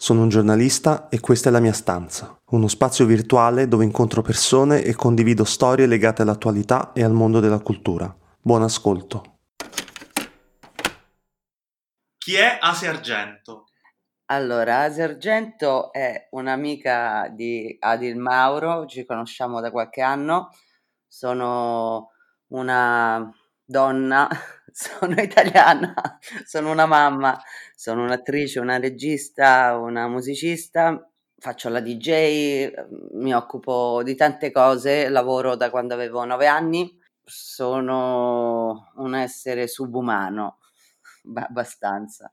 sono un giornalista e questa è la mia stanza, uno spazio virtuale dove incontro persone e condivido storie legate all'attualità e al mondo della cultura. Buon ascolto. Chi è Asia Argento? Allora, Asia Argento è un'amica di Adil Mauro, ci conosciamo da qualche anno, sono una donna, sono italiana, sono una mamma, sono un'attrice, una regista, una musicista, faccio la DJ, mi occupo di tante cose, lavoro da quando avevo nove anni, sono un essere subumano, abbastanza,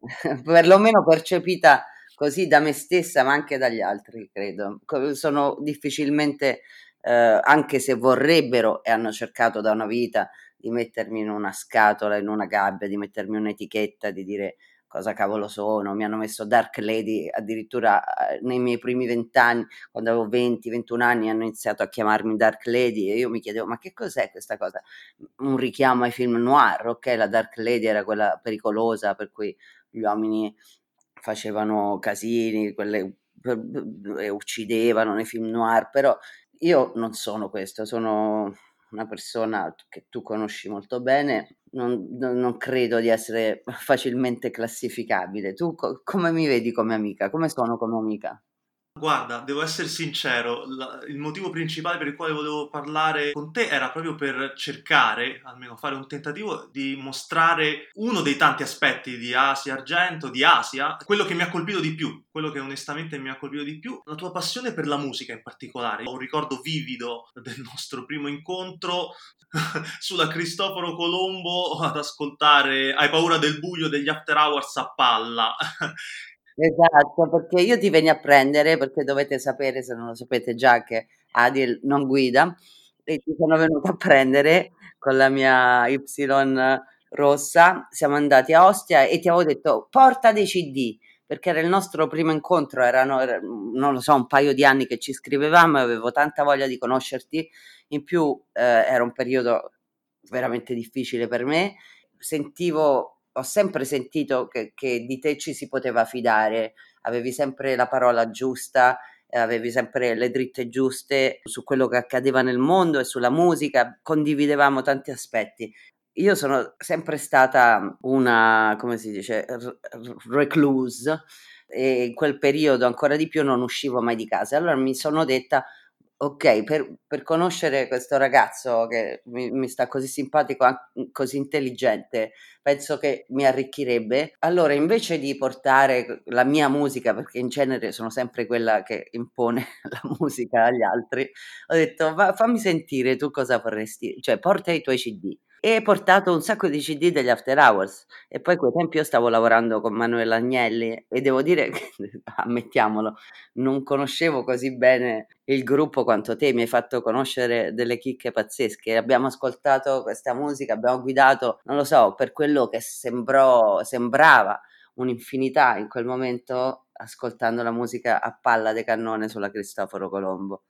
perlomeno percepita così da me stessa, ma anche dagli altri, credo. Sono difficilmente, eh, anche se vorrebbero e hanno cercato da una vita di mettermi in una scatola, in una gabbia, di mettermi un'etichetta, di dire cosa cavolo sono, mi hanno messo Dark Lady addirittura eh, nei miei primi vent'anni, quando avevo 20-21 anni hanno iniziato a chiamarmi Dark Lady e io mi chiedevo ma che cos'è questa cosa? Un richiamo ai film noir, ok? La Dark Lady era quella pericolosa per cui gli uomini facevano casini, quelle, e uccidevano nei film noir, però io non sono questo, sono una persona che tu conosci molto bene, non, non credo di essere facilmente classificabile. Tu co- come mi vedi come amica? Come sono come amica? Guarda, devo essere sincero, la, il motivo principale per il quale volevo parlare con te era proprio per cercare, almeno fare un tentativo di mostrare uno dei tanti aspetti di Asia Argento, di Asia, quello che mi ha colpito di più, quello che onestamente mi ha colpito di più, la tua passione per la musica in particolare. Ho un ricordo vivido del nostro primo incontro sulla Cristoforo Colombo ad ascoltare Hai paura del buio degli After Hours a palla. Esatto, perché io ti venni a prendere, perché dovete sapere, se non lo sapete già, che Adil non guida, e ti sono venuta a prendere con la mia Y rossa, siamo andati a Ostia e ti avevo detto porta dei CD, perché era il nostro primo incontro, erano, non lo so, un paio di anni che ci scrivevamo e avevo tanta voglia di conoscerti, in più eh, era un periodo veramente difficile per me, sentivo ho sempre sentito che, che, di te ci si poteva fidare, avevi sempre la parola giusta, avevi sempre le dritte giuste su quello che accadeva nel mondo e sulla musica, condividevamo tanti aspetti. Io sono sempre stata una, come si dice, recluse e in quel periodo ancora di più non uscivo mai di casa. Allora mi sono detta Ok, per, per conoscere questo ragazzo che mi, mi sta così simpatico, così intelligente, penso che mi arricchirebbe. Allora, invece di portare la mia musica, perché in genere sono sempre quella che impone la musica agli altri, ho detto, va, fammi sentire tu cosa vorresti, cioè porta i tuoi CD e portato un sacco di CD degli After Hours. E poi quel tempo io stavo lavorando con Manuel Agnelli e devo dire ammettiamolo, non conoscevo così bene il gruppo quanto te, mi hai fatto conoscere delle chicche pazzesche, abbiamo ascoltato questa musica, abbiamo guidato, non lo so, per quello che sembrò, sembrava un'infinità in quel momento ascoltando la musica a palla de cannone sulla Cristoforo Colombo.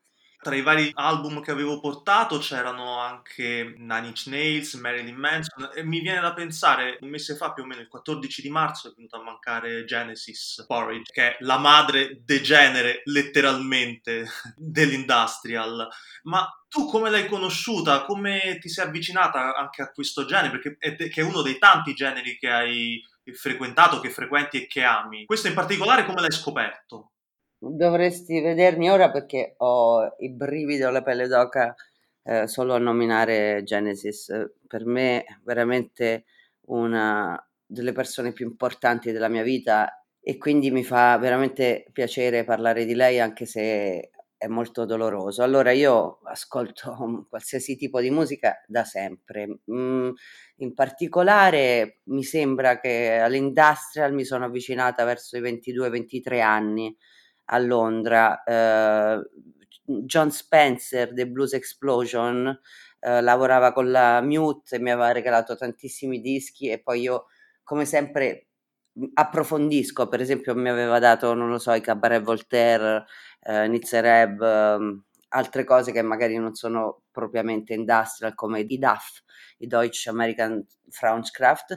Tra i vari album che avevo portato c'erano anche Nine Inch Nails, Marilyn Manson e mi viene da pensare, un mese fa più o meno, il 14 di marzo, è venuto a mancare Genesis Porridge, che è la madre degenere letteralmente dell'industrial. Ma tu come l'hai conosciuta? Come ti sei avvicinata anche a questo genere? Perché è, che è uno dei tanti generi che hai frequentato, che frequenti e che ami. Questo in particolare come l'hai scoperto? Dovresti vedermi ora perché ho i brividi alla pelle d'oca eh, solo a nominare Genesis. Per me veramente una delle persone più importanti della mia vita e quindi mi fa veramente piacere parlare di lei anche se è molto doloroso. Allora io ascolto qualsiasi tipo di musica da sempre. Mm, in particolare mi sembra che all'industrial mi sono avvicinata verso i 22-23 anni a Londra. Eh, John Spencer The Blues Explosion eh, lavorava con la Mute e mi aveva regalato tantissimi dischi e poi io come sempre approfondisco, per esempio mi aveva dato, non lo so, i Cabaret Voltaire, eh, Nitzereb, eh, altre cose che magari non sono propriamente industrial come i DAF, i Deutsche American Frauenskraft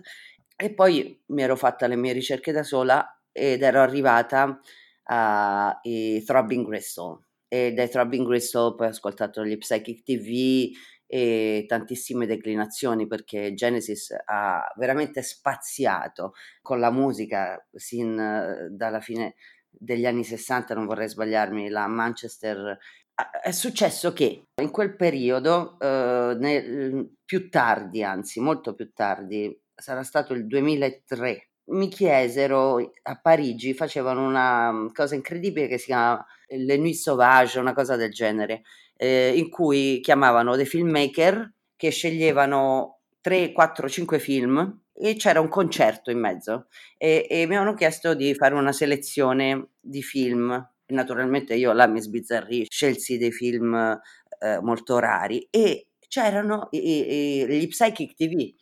e poi mi ero fatta le mie ricerche da sola ed ero arrivata ai Throbbing Gristle e dai Throbbing Gristle poi ho ascoltato gli Psychic TV e tantissime declinazioni perché Genesis ha veramente spaziato con la musica sin dalla fine degli anni 60, non vorrei sbagliarmi, la Manchester. È successo che in quel periodo, eh, nel, più tardi, anzi molto più tardi, sarà stato il 2003, mi chiesero a Parigi, facevano una cosa incredibile che si chiama Le Nuit Sauvage, una cosa del genere, eh, in cui chiamavano dei filmmaker che sceglievano 3, 4, 5 film e c'era un concerto in mezzo. E, e mi avevano chiesto di fare una selezione di film. Naturalmente io là mi sbizzarrì, scelsi dei film eh, molto rari. E c'erano i, i, gli Psychic TV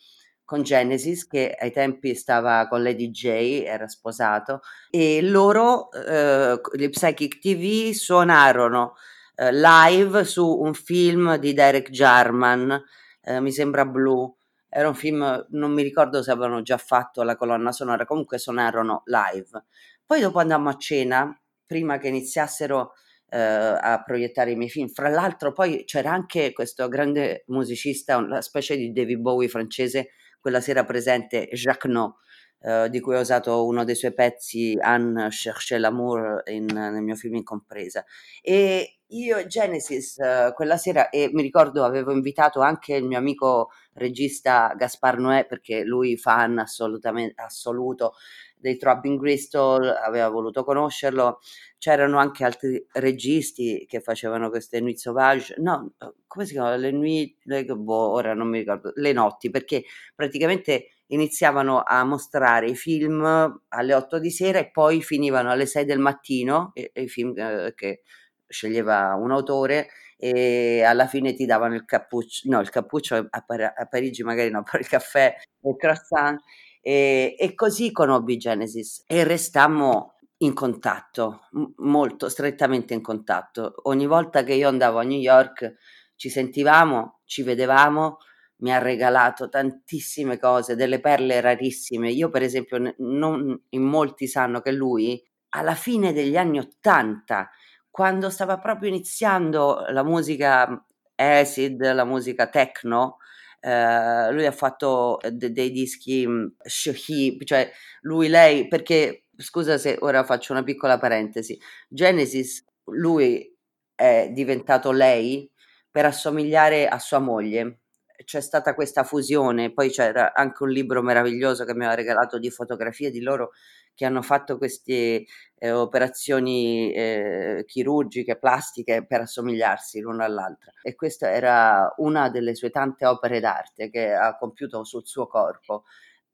con Genesis che ai tempi stava con Lady J, era sposato e loro, eh, gli Psychic TV suonarono eh, live su un film di Derek Jarman, eh, mi sembra Blue. Era un film, non mi ricordo se avevano già fatto la colonna sonora, comunque suonarono live. Poi dopo andammo a cena, prima che iniziassero eh, a proiettare i miei film. Fra l'altro poi c'era anche questo grande musicista, una specie di David Bowie francese, quella sera presente, Jacques No, eh, di cui ho usato uno dei suoi pezzi, Anne cherche l'amour, in, nel mio film Incompresa. E io Genesis uh, quella sera e mi ricordo avevo invitato anche il mio amico regista Gaspar Noè perché lui fan assolutamente assoluto dei Throbbing Bristol, aveva voluto conoscerlo. C'erano anche altri registi che facevano queste Nuit Sauvage, no, come si chiama? Le Nuit, le, boh, ora non mi ricordo, le notti, perché praticamente iniziavano a mostrare i film alle 8 di sera e poi finivano alle 6 del mattino, i, i film eh, che sceglieva un autore e alla fine ti davano il cappuccio, no il cappuccio a, Par- a Parigi magari no, però il caffè il croissant e, e così conobbi Genesis e restammo in contatto, molto strettamente in contatto. Ogni volta che io andavo a New York ci sentivamo, ci vedevamo, mi ha regalato tantissime cose, delle perle rarissime. Io per esempio non in molti sanno che lui alla fine degli anni Ottanta quando stava proprio iniziando la musica acid, la musica techno, eh, lui ha fatto de- dei dischi mm, shohi, cioè lui, lei, perché scusa se ora faccio una piccola parentesi, Genesis, lui è diventato lei per assomigliare a sua moglie. C'è stata questa fusione, poi c'era anche un libro meraviglioso che mi aveva regalato di fotografie di loro che hanno fatto queste eh, operazioni eh, chirurgiche, plastiche per assomigliarsi l'una all'altra. E questa era una delle sue tante opere d'arte che ha compiuto sul suo corpo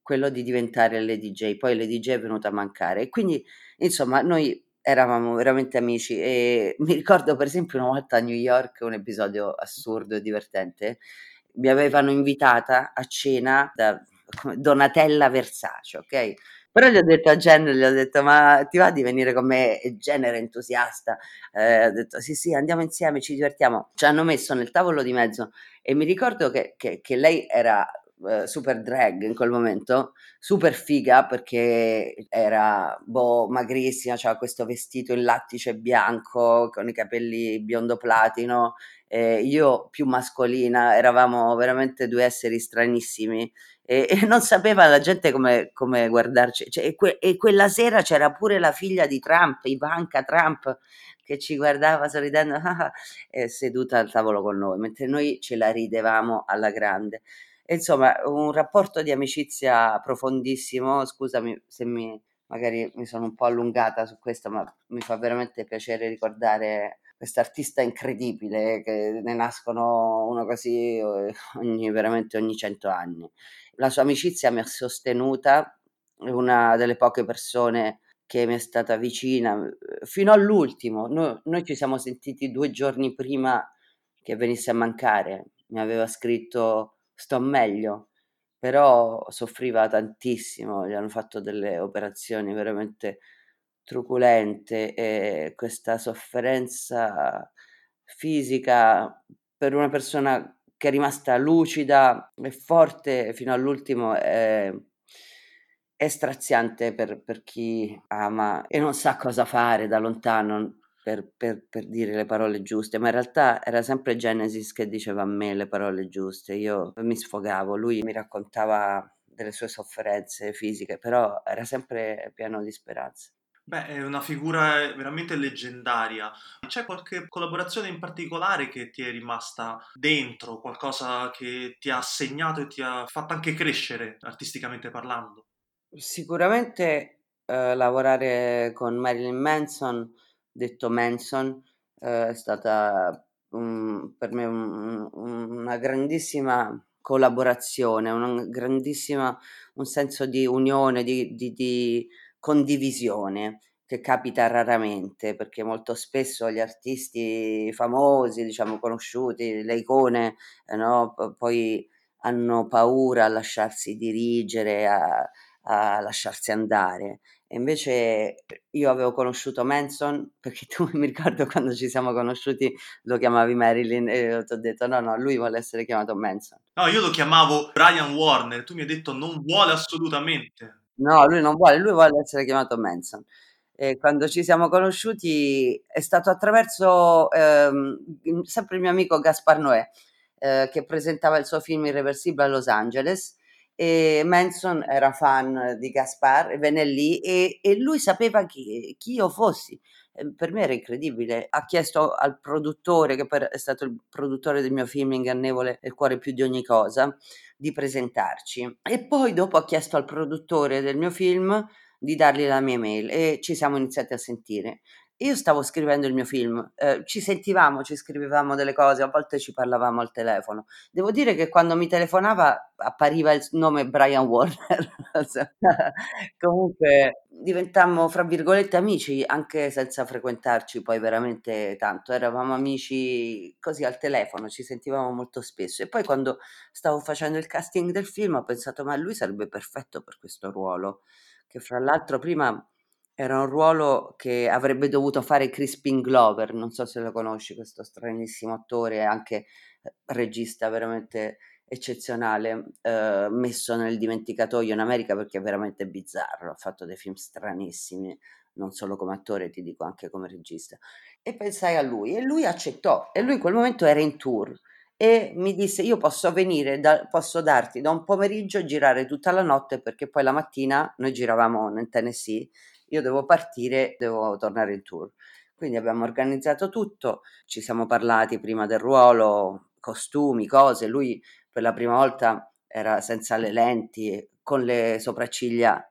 quello di diventare le DJ, poi le DJ è venuta a mancare. E quindi insomma noi eravamo veramente amici. E mi ricordo per esempio una volta a New York un episodio assurdo e divertente mi avevano invitata a cena da Donatella Versace, ok? Però gli ho detto a Jen, gli ho detto, ma ti va di venire con me? E Jen era entusiasta. Eh, ho detto, sì, sì, andiamo insieme, ci divertiamo. Ci hanno messo nel tavolo di mezzo e mi ricordo che, che, che lei era eh, super drag in quel momento, super figa perché era boh, magrissima, aveva questo vestito in lattice bianco con i capelli biondo platino. Eh, io più mascolina, eravamo veramente due esseri stranissimi e, e non sapeva la gente come, come guardarci. Cioè, e, que, e, quella sera c'era pure la figlia di Trump, Ivanka Trump, che ci guardava sorridendo seduta al tavolo con noi, mentre noi ce la ridevamo alla grande. Insomma, un rapporto di amicizia profondissimo. Scusami se mi, magari mi sono un po' allungata su questo, ma mi fa veramente piacere ricordare quest'artista incredibile che ne nascono uno così eh, ogni, veramente ogni cento anni. La sua amicizia mi ha sostenuta, è una delle poche persone che mi è stata vicina fino all'ultimo. Noi, noi ci siamo sentiti due giorni prima che venisse a mancare. Mi aveva scritto sto meglio, però soffriva tantissimo, gli hanno fatto delle operazioni veramente truculente e questa sofferenza fisica per una persona che è rimasta lucida e forte fino all'ultimo è, è straziante per, per chi ama e non sa cosa fare da lontano per, per, per, dire le parole giuste, ma in realtà era sempre Genesis che diceva a me le parole giuste, io mi sfogavo, lui mi raccontava delle sue sofferenze fisiche, però era sempre pieno di speranza. Beh, è una figura veramente leggendaria. C'è qualche collaborazione in particolare che ti è rimasta dentro, qualcosa che ti ha segnato e ti ha fatto anche crescere artisticamente parlando? Sicuramente eh, lavorare con Marilyn Manson, detto Manson, eh, è stata um, per me un, una grandissima collaborazione, una grandissima, un senso di unione, di, di, di condivisione che capita raramente perché molto spesso gli artisti famosi, diciamo conosciuti, le icone, eh, no, poi hanno paura a lasciarsi dirigere, a, a lasciarsi andare. E invece io avevo conosciuto Manson perché tu mi ricordo quando ci siamo conosciuti lo chiamavi Marilyn e ti ho detto no no lui vuole essere chiamato Manson. No io lo chiamavo Brian Warner, tu mi hai detto non vuole assolutamente. No, lui non vuole, lui vuole essere chiamato Manson. E quando ci siamo conosciuti è stato attraverso ehm, sempre il mio amico Gaspar Noè, eh, che presentava il suo film Irreversibile a Los Angeles e Manson era fan di Gaspar e venne lì e, e lui sapeva chi, chi, io fossi. Per me era incredibile. Ha chiesto al produttore, che per, è stato il produttore del mio film Ingannevole e il cuore più di ogni cosa, di presentarci. E poi dopo ha chiesto al produttore del mio film di dargli la mia mail e ci siamo iniziati a sentire. Io stavo scrivendo il mio film, eh, ci sentivamo, ci scrivevamo delle cose, a volte ci parlavamo al telefono. Devo dire che quando mi telefonava appariva il nome Brian Warner. Comunque diventammo, fra virgolette, amici, anche senza frequentarci poi veramente tanto. Eravamo amici così al telefono, ci sentivamo molto spesso. E poi quando stavo facendo il casting del film ho pensato, ma lui sarebbe perfetto per questo ruolo, che fra l'altro prima era un ruolo che avrebbe dovuto fare Crispin Glover, non so se lo conosci, questo stranissimo attore anche eh, regista veramente eccezionale, eh, messo nel dimenticatoio in America perché è veramente bizzarro, ha fatto dei film stranissimi, non solo come attore, ti dico anche come regista. E pensai a lui e lui accettò e lui in quel momento era in tour e mi disse io posso venire, da, posso darti da un pomeriggio girare tutta la notte perché poi la mattina noi giravamo nel Tennessee io devo partire, devo tornare in tour. Quindi abbiamo organizzato tutto, ci siamo parlati prima del ruolo, costumi, cose. Lui per la prima volta era senza le lenti, con le sopracciglia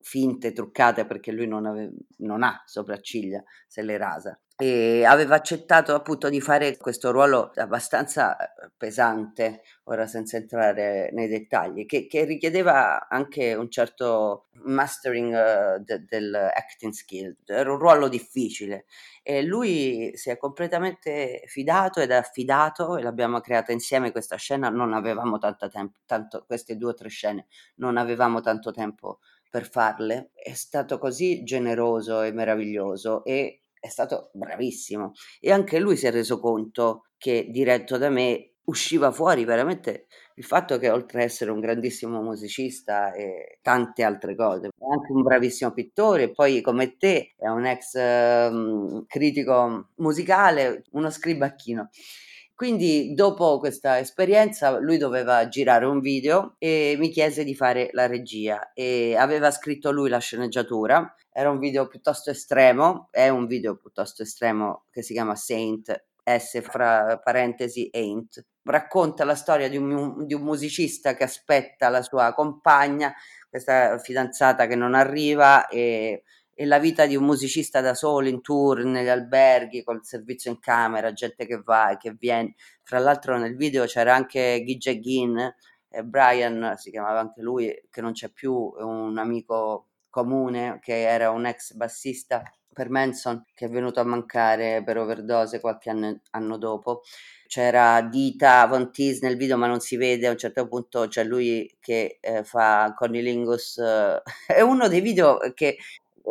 finte, truccate, perché lui non, ave- non ha sopracciglia, se le rasa e aveva accettato appunto di fare questo ruolo abbastanza eh, pesante, ora senza entrare nei dettagli, che, che richiedeva anche un certo mastering uh, de, del acting skill, era un ruolo difficile e lui si è completamente fidato ed è affidato e l'abbiamo creata insieme questa scena, non avevamo tanto tempo, tanto, queste due o tre scene, non avevamo tanto tempo per farle, è stato così generoso e meraviglioso e è stato bravissimo e anche lui si è reso conto che diretto da me usciva fuori veramente il fatto che oltre ad essere un grandissimo musicista e tante altre cose, è anche un bravissimo pittore, poi come te è un ex um, critico musicale, uno scribacchino. Quindi dopo questa esperienza lui doveva girare un video e mi chiese di fare la regia e aveva scritto lui la sceneggiatura. Era un video piuttosto estremo, è un video piuttosto estremo che si chiama Saint, S fra parentesi Ain't. Racconta la storia di un, di un musicista che aspetta la sua compagna, questa fidanzata che non arriva e e la vita di un musicista da solo in tour, negli alberghi, col servizio in camera, gente che va e che viene. Fra l'altro nel video c'era anche Gigi Gin, e Brian si chiamava anche lui, che non c'è più, un amico comune che era un ex bassista per Manson che è venuto a mancare per overdose qualche anno, anno dopo. C'era Dita Von Teese nel video, ma non si vede. A un certo punto c'è lui che eh, fa Cornilingus. Eh, è uno dei video che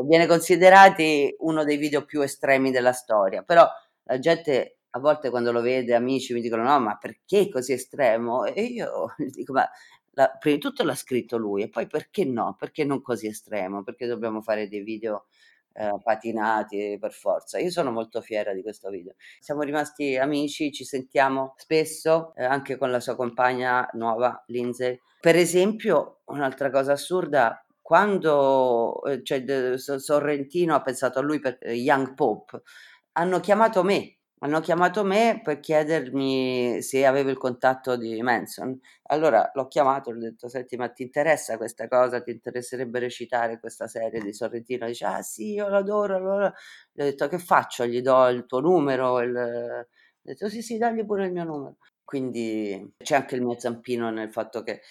viene considerato uno dei video più estremi della storia. Però la gente a volte quando lo vede, amici mi dicono: No, ma perché così estremo? E io dico: Ma la, prima di tutto l'ha scritto lui, e poi perché no? Perché non così estremo? Perché dobbiamo fare dei video eh, patinati per forza. Io sono molto fiera di questo video. Siamo rimasti amici, ci sentiamo spesso, eh, anche con la sua compagna nuova, Lindsay. Per esempio, un'altra cosa assurda, quando eh, cioè, Sorrentino ha pensato a lui per Young Pope, hanno chiamato me hanno chiamato me per chiedermi se avevo il contatto di Manson. Allora l'ho chiamato, ho detto: Senti, ma ti interessa questa cosa? Ti interesserebbe recitare questa serie di Sorrentino? Dice: Ah, sì, io l'adoro. Allora gli ho detto: Che faccio? Gli do il tuo numero? Il... Ho detto: Sì, sì, dagli pure il mio numero. Quindi c'è anche il mio zampino nel fatto che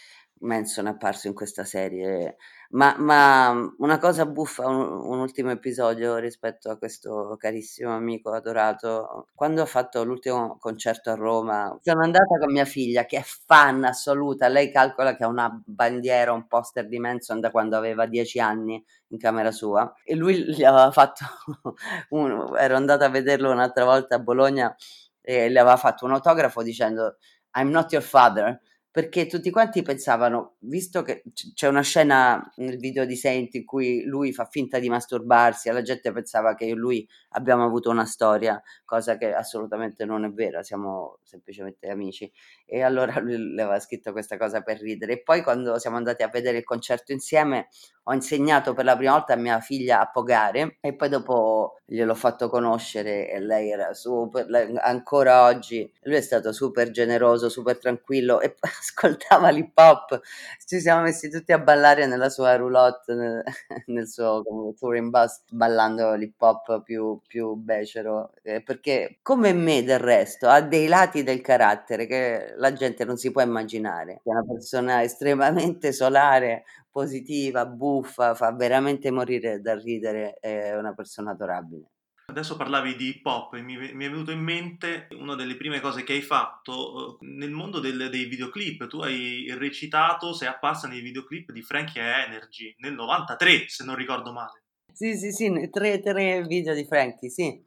Manson è apparso in questa serie. Ma, ma una cosa buffa, un, un, ultimo episodio rispetto a questo carissimo amico adorato. Quando ho fatto l'ultimo concerto a Roma, sono andata con mia figlia che è fan assoluta. Lei calcola che ha una bandiera, un poster di Manson da quando aveva dieci anni in camera sua. E lui gli aveva fatto, un, ero andata a vederlo un'altra volta a Bologna e le aveva fatto un autografo dicendo I'm not your father perché tutti quanti pensavano, visto che c'è una scena nel video di Senti in cui lui fa finta di masturbarsi, la gente pensava che io e lui abbiamo avuto una storia, cosa che assolutamente non è vera, siamo semplicemente amici. E allora lui aveva scritto questa cosa per ridere. E poi quando siamo andati a vedere il concerto insieme, ho insegnato per la prima volta a mia figlia a pogare e poi dopo gliel'ho fatto conoscere e lei era super, ancora oggi, lui è stato super generoso, super tranquillo e ascoltava l'hip hop. Ci siamo messi tutti a ballare nella sua roulotte, nel, nel suo touring bus, ballando l'hip hop più, più becero, eh, perché come me del resto ha dei lati del carattere che la gente non si può immaginare. È una persona estremamente solare, positiva, buffa, fa veramente morire da ridere, è una persona adorabile. Adesso parlavi di hip hop e mi, mi, è venuto in mente una delle prime cose che hai fatto eh, nel mondo del, dei videoclip. Tu hai recitato, sei apparsa nei videoclip di Frankie Energy nel 93, se non ricordo male. Sì, sì, sì, tre, tre video di Frankie, sì,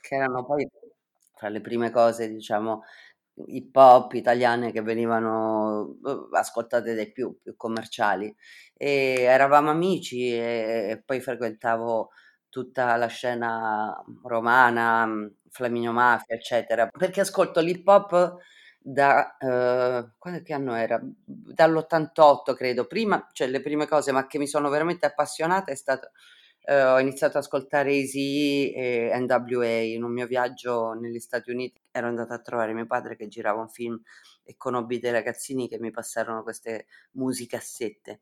che erano poi fra le prime cose, diciamo, hip hop italiane che venivano uh, ascoltate dai più, più commerciali. E eravamo amici e, e, poi frequentavo tutta la scena romana, Flaminio Mafia, eccetera, perché ascolto l'hip hop da uh, quando che anno era? Dall'88 credo, prima, cioè le prime cose, ma che mi sono veramente appassionata è stato eh, ho iniziato ad ascoltare Easy e NWA in un mio viaggio negli Stati Uniti. Ero andata a trovare mio padre che girava un film e conobbi dei ragazzini che mi passarono queste musicassette.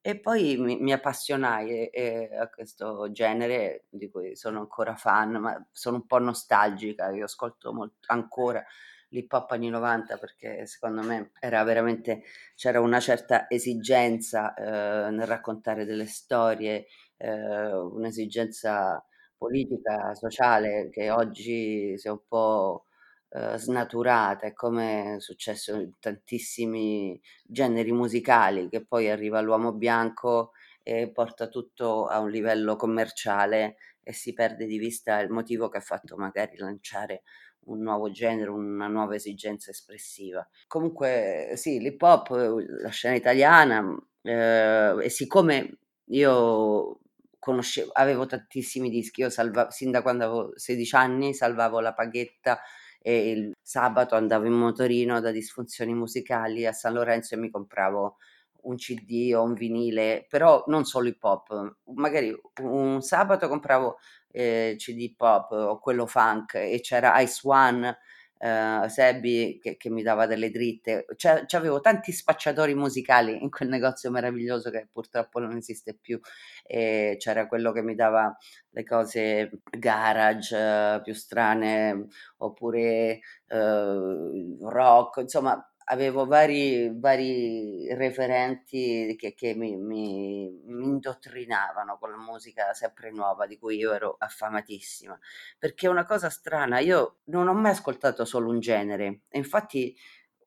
E poi mi, mi appassionai e, a questo genere di cui sono ancora fan, ma sono un po' nostalgica, io ascolto molto, ancora l'hip hop anni 90 perché secondo me era veramente c'era una certa esigenza eh, nel raccontare delle storie eh, un'esigenza politica, sociale che oggi si è un po' eh, snaturata, è come è successo in tantissimi generi musicali, che poi arriva l'uomo bianco e porta tutto a un livello commerciale e si perde di vista il motivo che ha fatto magari lanciare un nuovo genere, una nuova esigenza espressiva. Comunque sì, l'hip hop, la scena italiana, eh, e siccome io conoscevo, avevo tantissimi dischi, io salvavo, sin da quando avevo 16 anni salvavo la paghetta e il sabato andavo in motorino da disfunzioni musicali a San Lorenzo e mi compravo un CD o un vinile, però non solo hip hop, magari un sabato compravo eh, CD hip hop o quello funk e c'era Ice One eh, Sebi che, che, mi dava delle dritte. Cioè, avevo tanti spacciatori musicali in quel negozio meraviglioso che purtroppo non esiste più. E c'era quello che mi dava le cose garage eh, più strane oppure eh, rock, insomma avevo vari, vari referenti che, che mi, mi, mi, indottrinavano con la musica sempre nuova di cui io ero affamatissima. Perché è una cosa strana, io non ho mai ascoltato solo un genere. Infatti,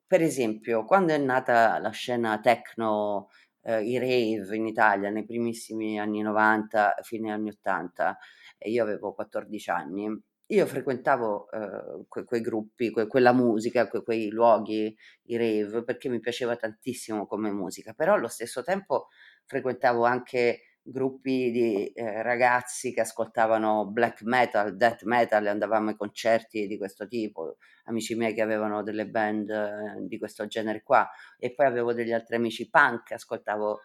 per esempio, quando è nata la scena techno, eh, i rave in Italia nei primissimi anni 90, fine anni 80, e io avevo 14 anni, io frequentavo eh, que- quei gruppi, que- quella musica, que- quei luoghi, i rave, perché mi piaceva tantissimo come musica, però allo stesso tempo frequentavo anche gruppi di eh, ragazzi che ascoltavano black metal, death metal, andavamo ai concerti di questo tipo, amici miei che avevano delle band eh, di questo genere qua, e poi avevo degli altri amici punk, ascoltavo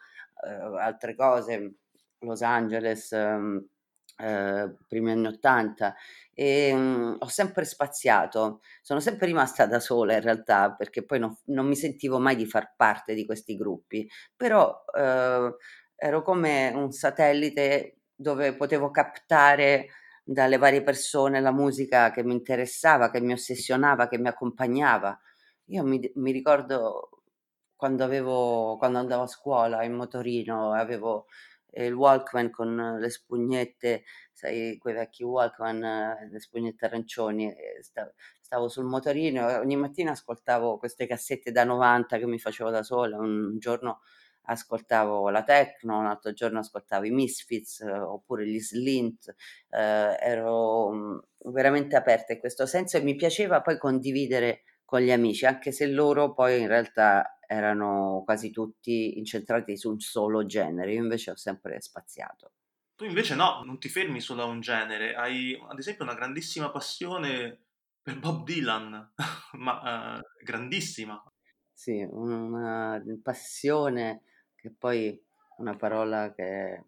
eh, altre cose, Los Angeles. Ehm, eh, primi anni 80 e mh, ho sempre spaziato, sono sempre rimasta da sola in realtà perché poi non, non mi sentivo mai di far parte di questi gruppi, però eh, ero come un satellite dove potevo captare dalle varie persone la musica che mi interessava, che mi ossessionava, che mi accompagnava. Io mi, mi ricordo quando, avevo, quando andavo a scuola in motorino, avevo il Walkman con le spugnette, sai, quei vecchi Walkman, le spugnette arancioni, stavo sul motorino e ogni mattina ascoltavo queste cassette da 90 che mi facevo da sola, un giorno ascoltavo la techno, un altro giorno ascoltavo i Misfits eh, oppure gli Slint, eh, ero mm, veramente aperta in questo senso e mi piaceva poi condividere con gli amici, anche se loro poi in realtà erano quasi tutti incentrati su un solo genere, io invece ho sempre spaziato. Tu invece no, non ti fermi solo a un genere, hai ad esempio una grandissima passione per Bob Dylan, ma uh, grandissima. Sì, una passione che poi una parola che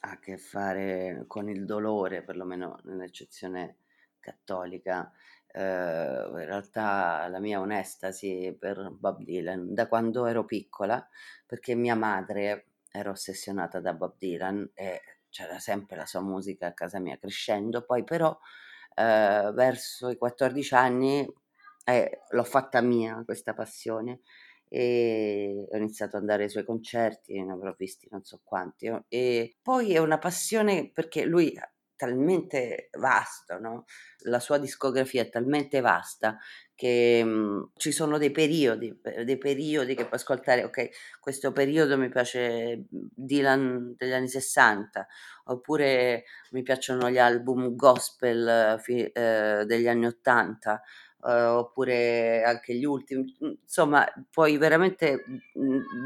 ha a che fare con il dolore, perlomeno nell'eccezione cattolica, eh, in realtà la mia onestasi per Bob Dylan da quando ero piccola, perché mia madre era ossessionata da Bob Dylan e c'era sempre la sua musica a casa mia crescendo, poi però eh, verso i 14 anni eh, l'ho fatta mia questa passione e ho iniziato ad andare ai suoi concerti, ne avrò visti non so quanti, e poi è una passione perché lui talmente vasto, no? la sua discografia è talmente vasta che mh, mhmm, ci sono dei periodi, dei periodi che puoi ascoltare, ok, questo periodo mi piace mhmm, Dylan degli anni 60, oppure mi piacciono gli album gospel eh, degli anni 80, eh, oppure anche gli ultimi, insomma, puoi veramente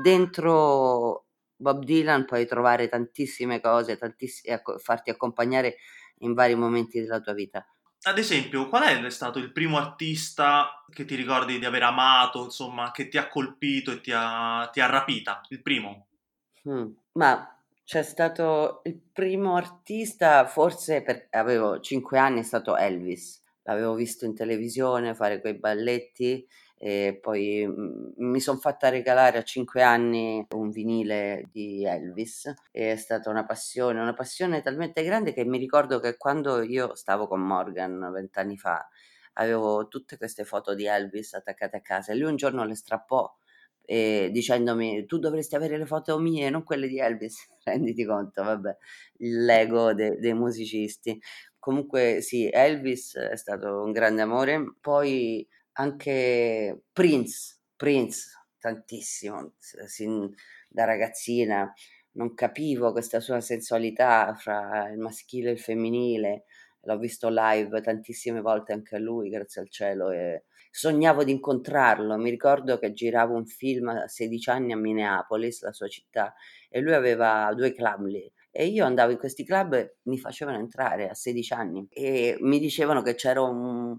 dentro Bob Dylan puoi trovare tantissime cose, tantiss- e farti accompagnare in vari momenti della tua vita. Ad esempio, qual è stato il primo artista che ti ricordi di aver amato, insomma, che ti ha colpito e ti ha, ti ha rapita? Il primo? Mm, ma c'è stato il primo artista, forse perché avevo 5 anni, è stato Elvis. L'avevo visto in televisione fare quei balletti e poi mhmm, mi sono fatta regalare a 5 anni un vinile di Elvis e è stata una passione, una passione talmente grande che mi ricordo che quando io stavo con Morgan vent'anni fa avevo tutte queste foto di Elvis attaccate a casa e lui un giorno le strappò e dicendomi tu dovresti avere le foto mie, non quelle di Elvis, renditi conto, vabbè, l'ego de- dei musicisti. Comunque sì, Elvis è stato un grande amore, poi anche Prince, Prince tantissimo, sin da ragazzina non capivo questa sua sensualità fra il maschile e il femminile, l'ho visto live tantissime volte anche a lui, grazie al cielo, e sognavo di incontrarlo. Mi ricordo che giravo un film a 16 anni a Minneapolis, la sua città, e lui aveva due club lì. E io andavo in questi club e mi facevano entrare a 16 anni e mi dicevano che c'era un,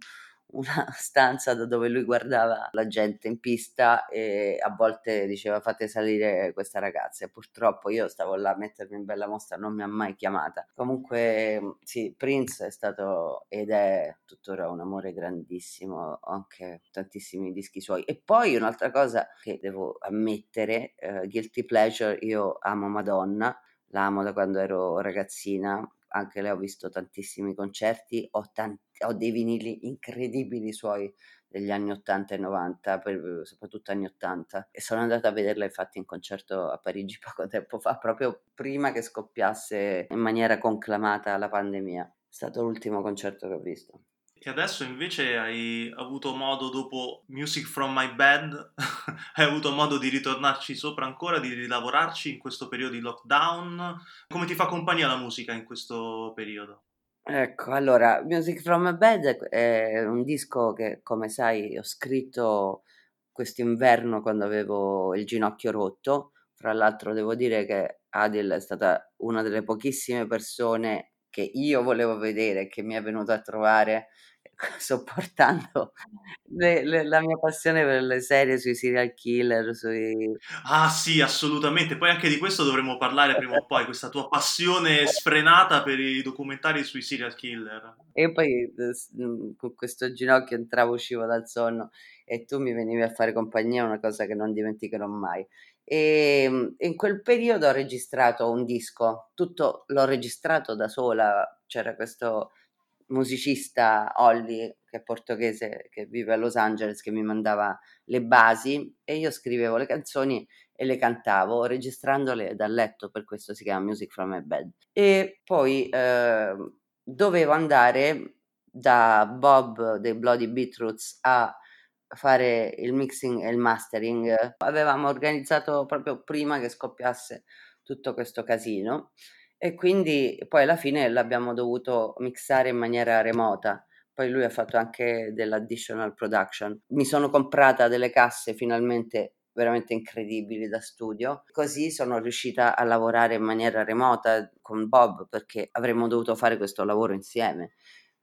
una stanza da dove lui guardava la gente in pista e a volte diceva fate salire questa ragazza e purtroppo io stavo là a mettermi in bella mostra, non mi ha mai chiamata. Comunque sì, Prince è stato ed è tuttora un amore grandissimo, anche tantissimi dischi suoi. E poi un'altra cosa che devo ammettere, uh, guilty pleasure, io amo Madonna, l'amo da quando ero ragazzina, anche lei ho visto tantissimi concerti, ho, tanti, ho dei vinili incredibili suoi degli anni 80 e 90, per, soprattutto anni 80, e sono andata a vederla infatti in concerto a Parigi poco tempo fa, proprio prima che scoppiasse in maniera conclamata la pandemia. È stato l'ultimo concerto che ho visto. E adesso invece hai avuto modo, dopo Music from My Bed, hai avuto modo di ritornarci sopra ancora, di rilavorarci in questo periodo di lockdown. Come ti fa compagnia la musica in questo periodo? Ecco, allora, Music from My Bed è un disco che, come sai, ho scritto quest'inverno quando avevo il ginocchio rotto. Fra l'altro devo dire che Adil è stata una delle pochissime persone che io volevo vedere, che mi è venuto a trovare sopportando le, le, la mia passione per le serie sui serial killer, sui... Ah sì, assolutamente. Poi anche di questo dovremmo parlare prima o poi, questa tua passione sfrenata per i documentari sui serial killer. E poi mm, con questo ginocchio entravo, uscivo dal sonno e tu mi venivi a fare compagnia, una cosa che non dimenticherò mai. E ehm, in quel periodo ho registrato un disco, tutto l'ho registrato da sola, c'era questo musicista Olly, che è portoghese, che vive a Los Angeles, che mi mandava le basi e io scrivevo le canzoni e le cantavo registrandole dal letto, per questo si chiama Music from My Bed. E poi eh, dovevo andare da Bob dei Bloody Beetroots a fare il mixing e il mastering. Avevamo organizzato proprio prima che scoppiasse tutto questo casino e quindi poi alla fine l'abbiamo dovuto mixare in maniera remota. Poi lui ha fatto anche dell'additional production. Mi sono comprata delle casse finalmente veramente incredibili da studio. Così sono riuscita a lavorare in maniera remota con Bob perché avremmo dovuto fare questo lavoro insieme.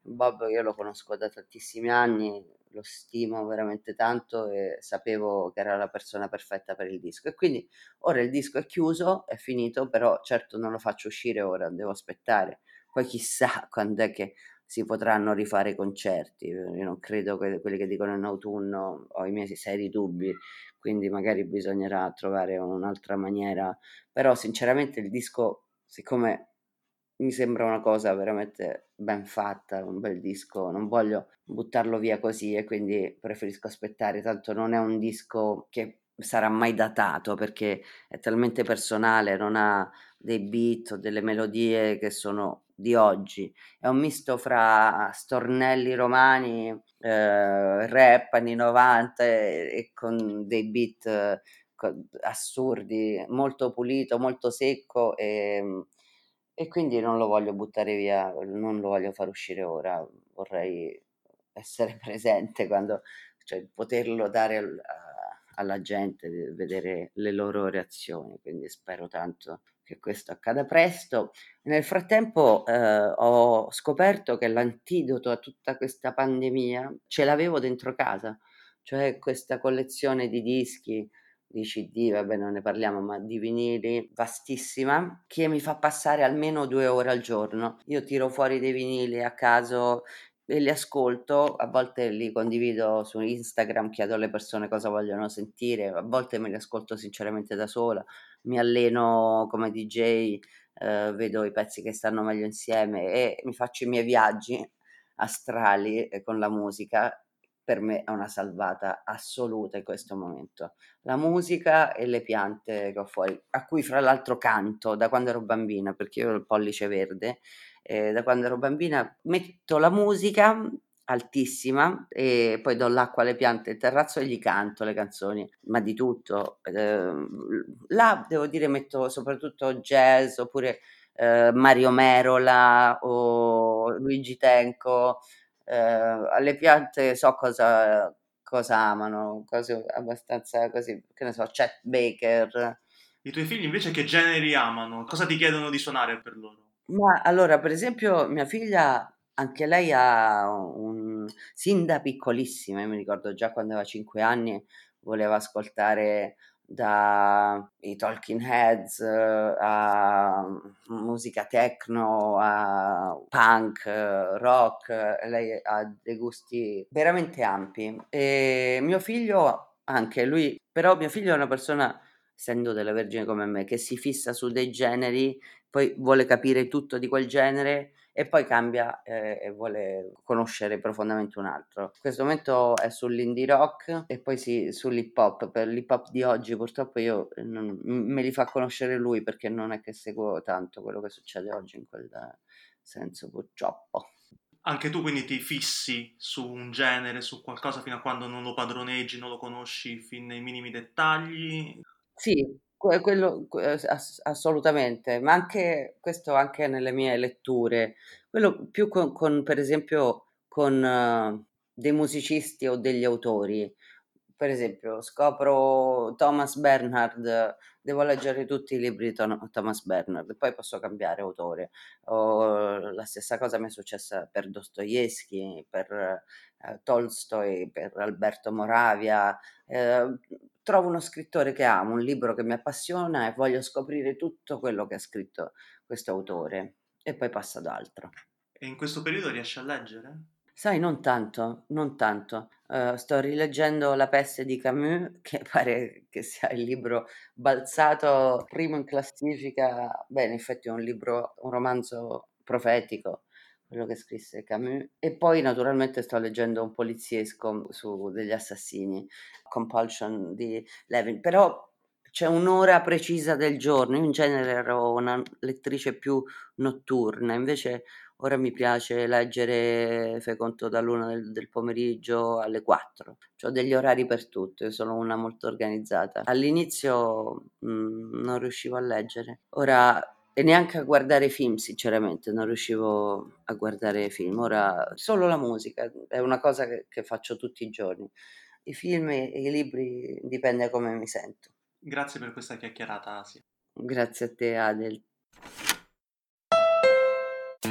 Bob io lo conosco da tantissimi anni, lo stimo veramente tanto e sapevo che era la persona perfetta per il disco. E quindi ora il disco è chiuso, è finito, però certo non lo faccio uscire ora, devo aspettare. Poi chissà quando è che si potranno rifare i concerti. Io non credo che quelli che dicono in autunno ho i miei seri dubbi, quindi magari bisognerà trovare un'altra maniera. Però sinceramente il disco, siccome mi sembra una cosa veramente ben fatta, un bel disco, non voglio buttarlo via così e quindi preferisco aspettare, tanto non è un disco che sarà mai datato perché è talmente personale, non ha dei beat o delle melodie che sono di oggi, è un misto fra stornelli romani, eh, rap anni 90 e, e con dei beat eh, assurdi, molto pulito, molto secco e e quindi non lo voglio buttare via, non lo voglio far uscire ora, vorrei essere presente quando, cioè poterlo dare al, a, alla gente, vedere le loro reazioni, quindi spero tanto che questo accada presto. Nel frattempo eh, ho scoperto che l'antidoto a tutta questa pandemia ce l'avevo dentro casa, cioè questa collezione di dischi di CD, vabbè non ne parliamo, ma di vinili vastissima, che mi fa passare almeno due ore al giorno. Io tiro fuori dei vinili a caso e li ascolto, a volte li condivido su Instagram, chiedo alle persone cosa vogliono sentire, a volte me li ascolto sinceramente da sola, mi alleno come DJ, eh, vedo i pezzi che stanno meglio insieme e mi faccio i miei viaggi astrali eh, con la musica per me è una salvata assoluta in questo momento. La musica e le piante che ho fuori, a cui fra l'altro canto da quando ero bambina, perché io ho il pollice verde, eh, da quando ero bambina metto la musica altissima e poi do l'acqua alle piante del terrazzo e gli canto le canzoni, ma di tutto. Eh, là devo dire metto soprattutto jazz oppure eh, Mario Merola o Luigi Tenco eh, alle piante so cosa, cosa amano, cose abbastanza così, che ne so, Chet Baker. I tuoi figli invece che generi amano? Cosa ti chiedono di suonare per loro? Ma allora, per esempio, mia figlia, anche lei ha un sin da piccolissima, io mi ricordo già quando aveva 5 anni voleva ascoltare dai Talking Heads a musica techno, a punk, rock, lei ha dei gusti veramente ampi. E mio figlio anche lui, però mio figlio è una persona, essendo della Vergine come me, che si fissa su dei generi, poi vuole capire tutto di quel genere e poi cambia eh, e vuole conoscere profondamente un altro. In questo momento è sull'indie rock e poi sì, sull'hip hop. Per l'hip hop di oggi purtroppo io non, me li fa conoscere lui perché non è che seguo tanto quello che succede oggi in quel senso purtroppo. Anche tu quindi ti fissi su un genere, su qualcosa fino a quando non lo padroneggi, non lo conosci fin nei minimi dettagli? Sì, quello assolutamente, ma anche questo anche nelle mie letture, quello più con, con per esempio con uh, dei musicisti o degli autori. Per esempio, scopro Thomas Bernhard, devo leggere tutti i libri di Thomas Bernhard, poi posso cambiare autore. O la stessa cosa mi è successa per Dostoevsky, per eh, Tolstoi, per Alberto Moravia. Eh, trovo uno scrittore che amo, un libro che mi appassiona e voglio scoprire tutto quello che ha scritto questo autore e poi passo ad altro. E in questo periodo riesci a leggere? Sai, non tanto, non tanto. Uh, sto rileggendo La peste di Camus, che pare che sia il libro balzato primo in classifica. Beh, in effetti è un libro, un romanzo profetico, quello che scrisse Camus. E poi naturalmente sto leggendo un poliziesco su degli assassini, Compulsion di Levin. Però c'è un'ora precisa del giorno. Io in genere ero una lettrice più notturna, invece ora mi piace leggere, fai conto, dall'una del, del pomeriggio alle 4. Ho degli orari per tutto, io sono una molto organizzata. All'inizio mh, mm, non riuscivo a leggere. Ora e neanche a guardare film, sinceramente, non riuscivo a guardare film. Ora solo la musica è una cosa che, che faccio tutti i giorni. I film e i libri dipende da come mi sento. Grazie per questa chiacchierata, Asia. Grazie a te, Adel.